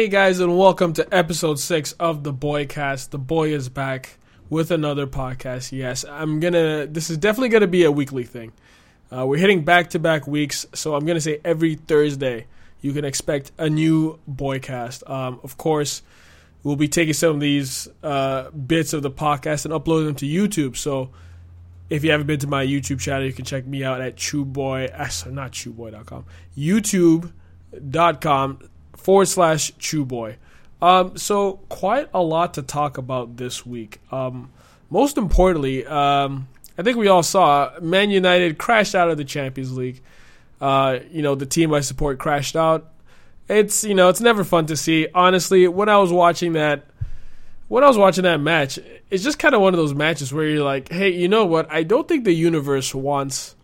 Hey guys, and welcome to episode six of the Boi Cast. The boy is back with another podcast. Yes, I'm gonna. This is definitely gonna be a weekly thing. Uh, we're hitting back to back weeks, so I'm gonna say every Thursday you can expect a new Boi Cast. Um, of course, we'll be taking some of these uh, bits of the podcast and uploading them to YouTube. So if you haven't been to my YouTube channel, you can check me out at ChuBoi, uh, not chuboi.com, youtube.com forward slash chuboi. Um, so quite a lot to talk about this week. Um, most importantly, um, I think we all saw Man United crashed out of the Champions League. Uh, you know, the team I support crashed out. It's you know, it's never fun to see. Honestly, when I was watching that, when I was watching that match, it's just kind of one of those matches where you're like, hey, you know what? I don't think the universe wants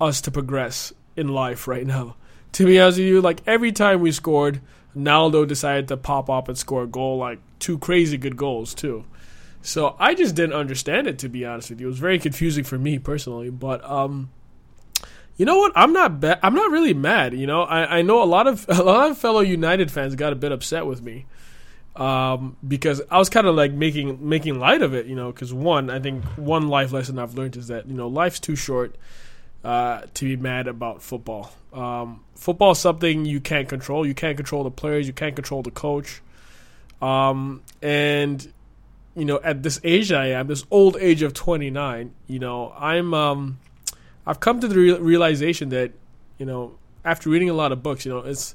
us to progress in life right now. To be honest with you, like every time we scored, Naldo decided to pop up and score a goal, like two crazy good goals too. So I just didn't understand it to be honest with you. It was very confusing for me personally, but um you know what? I'm not ba- I'm not really mad, you know. I, I know a lot of a lot of fellow United fans got a bit upset with me. Um, because I was kind of like making making light of it, you know, because one, I think one life lesson I've learned is that, you know, life's too short uh, to be mad about football. Um, football is something you can't control. You can't control the players. You can't control the coach. Um, and you know, at this age I am, this old age of 29, you know, I'm um, I've come to the real realization that you know, after reading a lot of books, you know, it's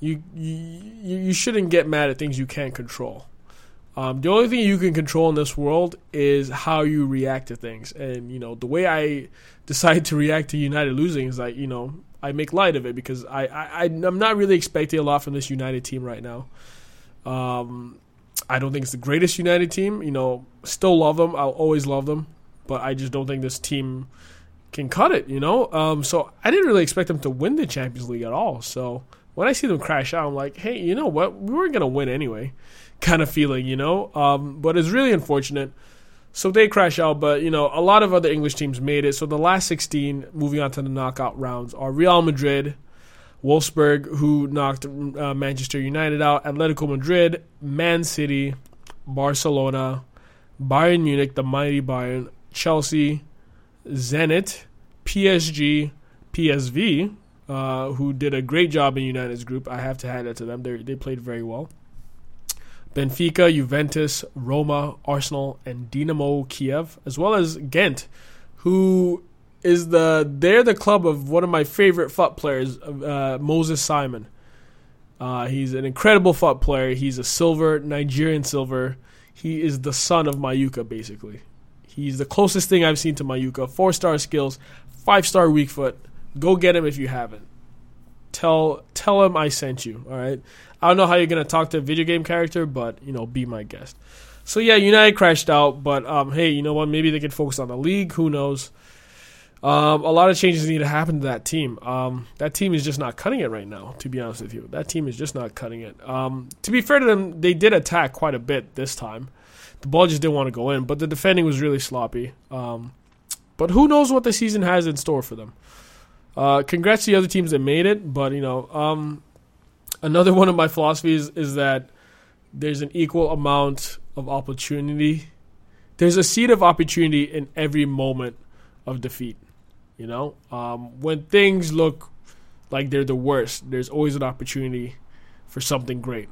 you you you shouldn't get mad at things you can't control. Um, the only thing you can control in this world is how you react to things, and you know the way I decide to react to United losing is like you know I make light of it because I, I I'm not really expecting a lot from this United team right now. Um, I don't think it's the greatest United team. You know, still love them. I'll always love them, but I just don't think this team can cut it. You know, um, so I didn't really expect them to win the Champions League at all. So when I see them crash out, I'm like, hey, you know what? We weren't gonna win anyway, kind of feeling. You know, um, but it's really unfortunate. So they crash out, but you know a lot of other English teams made it. So the last 16, moving on to the knockout rounds, are Real Madrid, Wolfsburg, who knocked uh, Manchester United out, Atletico Madrid, Man City, Barcelona, Bayern Munich, the mighty Bayern, Chelsea, Zenit, PSG, PSV, uh, who did a great job in United's group. I have to hand it to them; they they played very well. Benfica, Juventus, Roma, Arsenal, and Dinamo Kiev, as well as Ghent, who is the they're the club of one of my favorite FUT players, uh, Moses Simon. Uh, he's an incredible FUT player. He's a silver Nigerian silver. He is the son of Mayuka, basically. He's the closest thing I've seen to Mayuka. Four star skills, five star weak foot. Go get him if you haven't. Tell tell him I sent you. All right. I don't know how you're gonna talk to a video game character, but you know, be my guest. So yeah, United crashed out, but um, hey, you know what? Maybe they could focus on the league. Who knows? Um, a lot of changes need to happen to that team. Um, that team is just not cutting it right now. To be honest with you, that team is just not cutting it. Um, to be fair to them, they did attack quite a bit this time. The ball just didn't want to go in, but the defending was really sloppy. Um, but who knows what the season has in store for them? Uh, congrats to the other teams that made it, but you know, um, another one of my philosophies is that there's an equal amount of opportunity. There's a seed of opportunity in every moment of defeat. You know, um, when things look like they're the worst, there's always an opportunity for something great.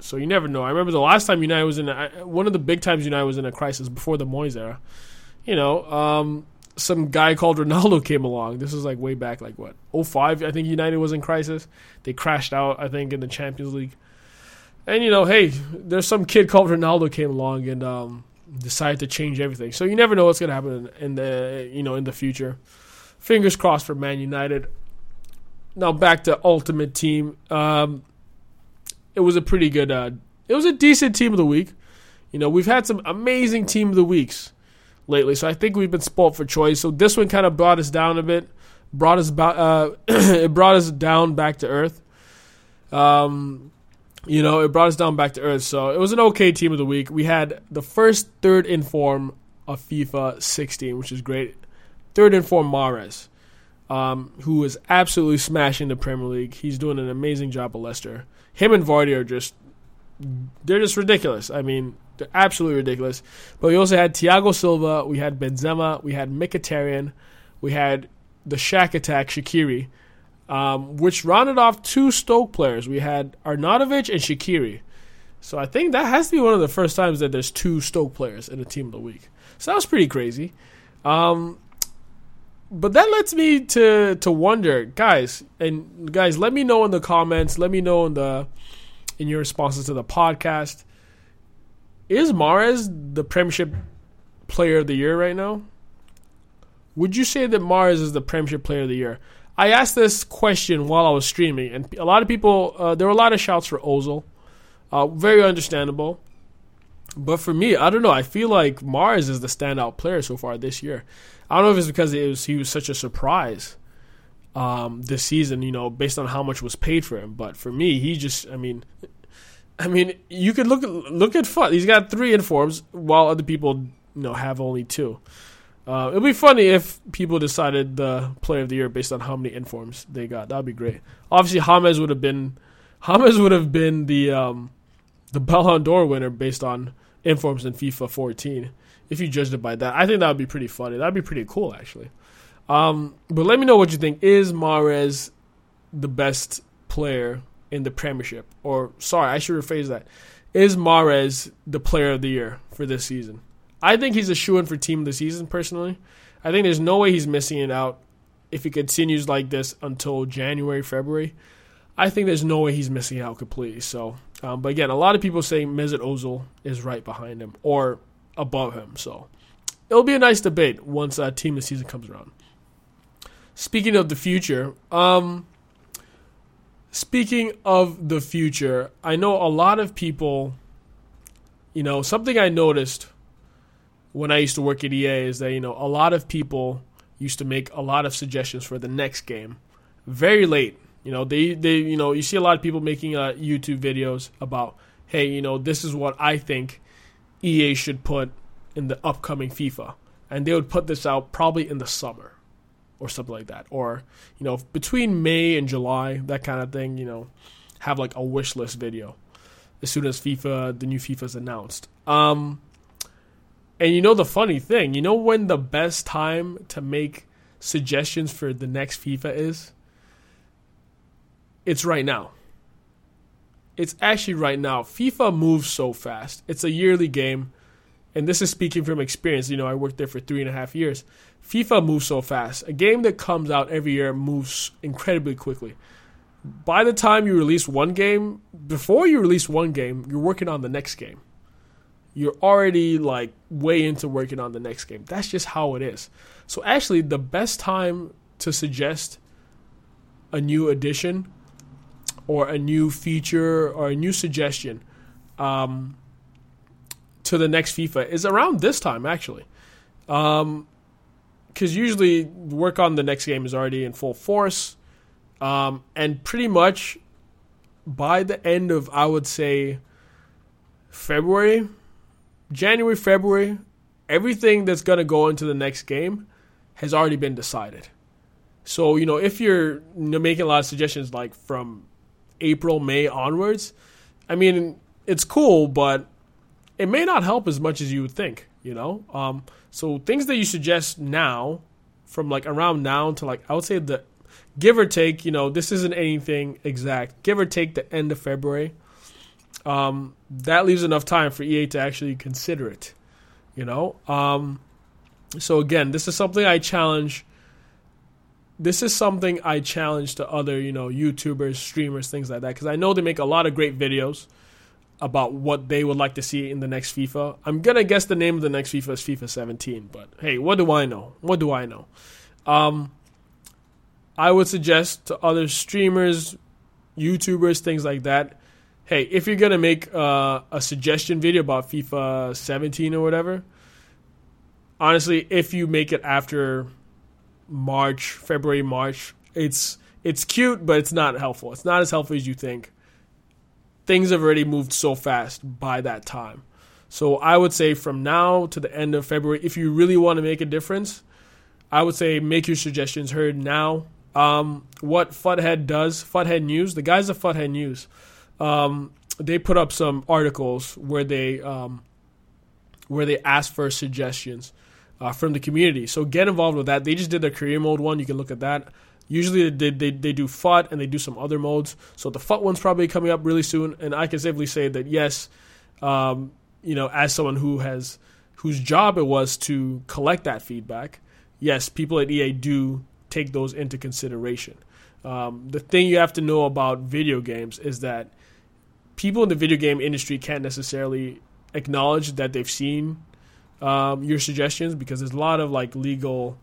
So you never know. I remember the last time United was in a, one of the big times United was in a crisis before the Moyes era. You know, um, some guy called Ronaldo came along. This was like way back, like what, 05? I think United was in crisis. They crashed out, I think, in the Champions League. And you know, hey, there's some kid called Ronaldo came along and um, decided to change everything. So you never know what's gonna happen in, the you know in the future. Fingers crossed for Man United. Now back to Ultimate Team. Um, it was a pretty good. Uh, it was a decent Team of the Week. You know, we've had some amazing Team of the Weeks lately. So I think we've been spoiled for choice. So this one kind of brought us down a bit, brought us ba- uh, it brought us down back to earth. Um, you know, it brought us down back to earth. So it was an okay team of the week. We had the first third in form of FIFA 16, which is great. Third in form Mahrez. um, who is absolutely smashing the Premier League. He's doing an amazing job at Leicester. Him and Vardy are just they're just ridiculous. I mean, they're absolutely ridiculous. But we also had Thiago Silva, we had Benzema, we had Mkhitaryan, we had the Shack attack Shaqiri, um, which rounded off two Stoke players. We had Arnautovic and Shaqiri. So I think that has to be one of the first times that there's two Stoke players in a team of the week. So that was pretty crazy. Um, but that lets me to to wonder, guys, and guys, let me know in the comments. Let me know in the in your responses to the podcast. Is Mahrez the Premiership Player of the Year right now? Would you say that Mahrez is the Premiership Player of the Year? I asked this question while I was streaming, and a lot of people, uh, there were a lot of shouts for Ozil. Uh, very understandable. But for me, I don't know. I feel like Mahrez is the standout player so far this year. I don't know if it's because it was he was such a surprise um, this season, you know, based on how much was paid for him. But for me, he just, I mean, I mean, you could look look at fun. He's got three informs, while other people, you know, have only two. Uh, it'd be funny if people decided the player of the year based on how many informs they got. That'd be great. Obviously, James would have been James would have been the um, the Ballon d'Or winner based on informs in FIFA 14. If you judged it by that, I think that would be pretty funny. That'd be pretty cool, actually. Um, but let me know what you think. Is Mahrez the best player in the Premiership? Or sorry, I should rephrase that. Is Mahrez the player of the year for this season? I think he's a shoe in for team of the season, personally. I think there's no way he's missing it out if he continues like this until January, February. I think there's no way he's missing out completely. So, um, but again, a lot of people say Mesut Ozil is right behind him or above him. So, it'll be a nice debate once uh, team of the season comes around. Speaking of the future, um, speaking of the future, I know a lot of people. You know, something I noticed when I used to work at EA is that you know a lot of people used to make a lot of suggestions for the next game very late. You know, they they you know you see a lot of people making uh, YouTube videos about hey you know this is what I think EA should put in the upcoming FIFA, and they would put this out probably in the summer or something like that, or you know between May and July that kind of thing. You know, have like a wish list video as soon as FIFA the new FIFA is announced. Um, and you know the funny thing, you know when the best time to make suggestions for the next FIFA is? It's right now. It's actually right now. FIFA moves so fast. It's a yearly game. And this is speaking from experience. You know, I worked there for three and a half years. FIFA moves so fast. A game that comes out every year moves incredibly quickly. By the time you release one game, before you release one game, you're working on the next game you're already like way into working on the next game. That's just how it is. So actually, the best time to suggest a new addition or a new feature or a new suggestion um, to the next FIFA is around this time actually. Um, because usually work on the next game is already in full force, um, and pretty much by the end of I would say February, January, February, everything that's going to go into the next game has already been decided. So, you know, if you're making a lot of suggestions like from April, May onwards, I mean, it's cool, but it may not help as much as you would think, you know? Um, so, things that you suggest now, from like around now to like, I would say the give or take, you know, this isn't anything exact, give or take the end of February um, that leaves enough time for EA to actually consider it. You know, um, so again, this is something I challenge. This is something I challenge to other, you know, YouTubers, streamers, things like that, because I know they make a lot of great videos about what they would like to see in the next FIFA. I'm gonna guess the name of the next FIFA is FIFA 17, but hey, what do I know? What do I know? Um, I would suggest to other streamers, YouTubers, things like that, hey, if you're gonna make uh, a suggestion video about FIFA 17 or whatever, honestly, if you make it after March, February, March, it's it's cute, but it's not helpful. It's not as helpful as you think. Things have already moved so fast by that time. So I would say from now to the end of February, if you really want to make a difference, I would say make your suggestions heard now. Um, what Futhead does, Futhead News, the guys at Futhead News, um, they put up some articles where they um, where they ask for suggestions uh, from the community. So get involved with that. They just did their career mode one. You can look at that. Usually they, they, they do FUT and they do some other modes. So the FUT one's probably coming up really soon. And I can safely say that yes, um, you know, as someone who has whose job it was to collect that feedback, yes, people at EA do take those into consideration. Um, the thing you have to know about video games is that people in the video game industry can't necessarily acknowledge that they've seen um, your suggestions because there's a lot of like legal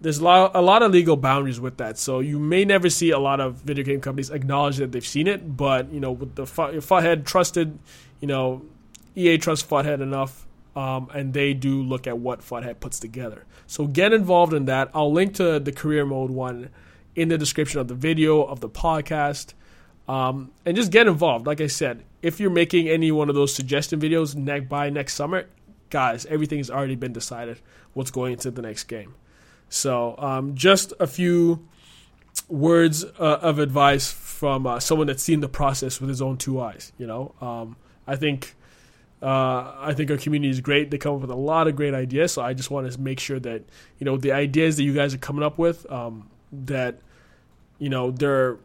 there's a lot, a lot of legal boundaries with that. So you may never see a lot of video game companies acknowledge that they've seen it, but you know, with the trusted, you know, EA trusts Futhead enough, um, and they do look at what Futhead puts together. So get involved in that. I'll link to the career mode one in the description of the video of the podcast, um, and just get involved. Like I said, if you're making any one of those suggestion videos ne- by next summer, guys, everything's already been decided. What's going into the next game? So, um, just a few words uh, of advice from uh, someone that's seen the process with his own two eyes. You know, um, I think uh, I think our community is great. They come up with a lot of great ideas. So I just want to make sure that you know the ideas that you guys are coming up with um, that you know they're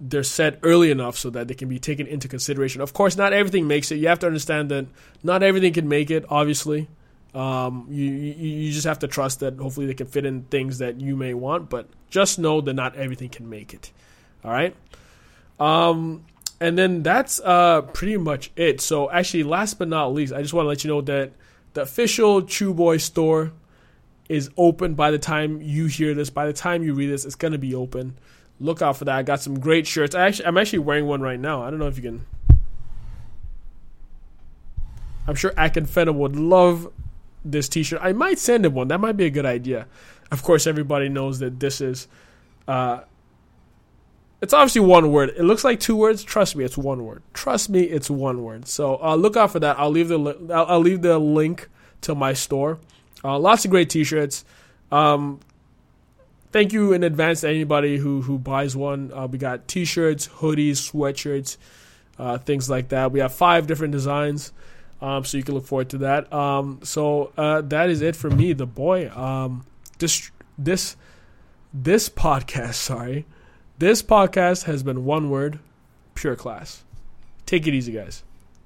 they're set early enough so that they can be taken into consideration. Of course, not everything makes it. You have to understand that not everything can make it. Obviously, um, you, you, you just have to trust that hopefully they can fit in things that you may want, but just know that not everything can make it. All right. Um, and then that's uh, pretty much it. So actually, last but not least, I just want to let you know that the official ChuBoi store is open by the time you hear this. By the time you read this, it's gonna be open. Look out for that. I got some great shirts. I actually, I'm actually wearing one right now. I don't know if you can. I'm sure Akinfenwa would love this T-shirt. I might send him one. That might be a good idea. Of course, everybody knows that this is. Uh, it's obviously one word. It looks like two words. Trust me, it's one word. Trust me, it's one word. So uh, look out for that. I'll leave the li- I'll, I'll, leave the link to my store. Uh, lots of great T-shirts. Um, thank you in advance to anybody who who buys one. Uh, we got T-shirts, hoodies, sweatshirts, uh, things like that. We have five different designs. Um, so you can look forward to that. Um, so uh, that is it for me, the boy. Um, this this this podcast, sorry, this podcast has been one word, pure class. Take it easy, guys.